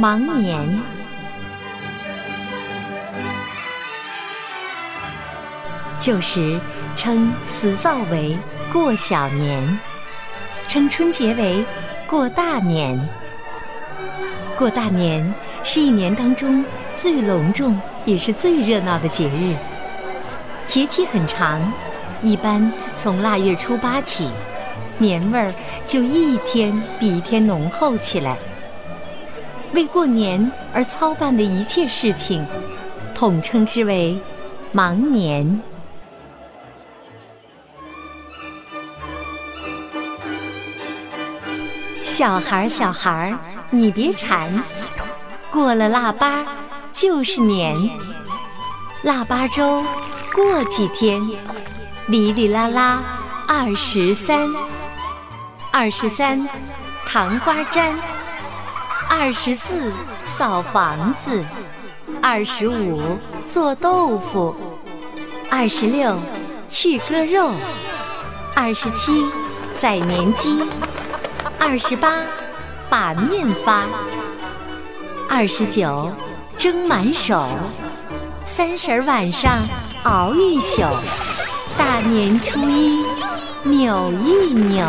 忙年，旧时称辞灶为过小年，称春节为过大年。过大年是一年当中最隆重也是最热闹的节日，节气很长，一般从腊月初八起。年味儿就一天比一天浓厚起来。为过年而操办的一切事情，统称之为忙年。小孩儿，小孩儿，你别馋，过了腊八就是年。腊八粥过几天，哩哩啦啦二十三。二十三，糖花粘；二十四，扫房子；二十五，做豆腐；二十六，去割肉；二十七，宰年鸡；二十八，把面发；二十九，蒸满手；三十晚上熬一宿；大年初一扭一扭。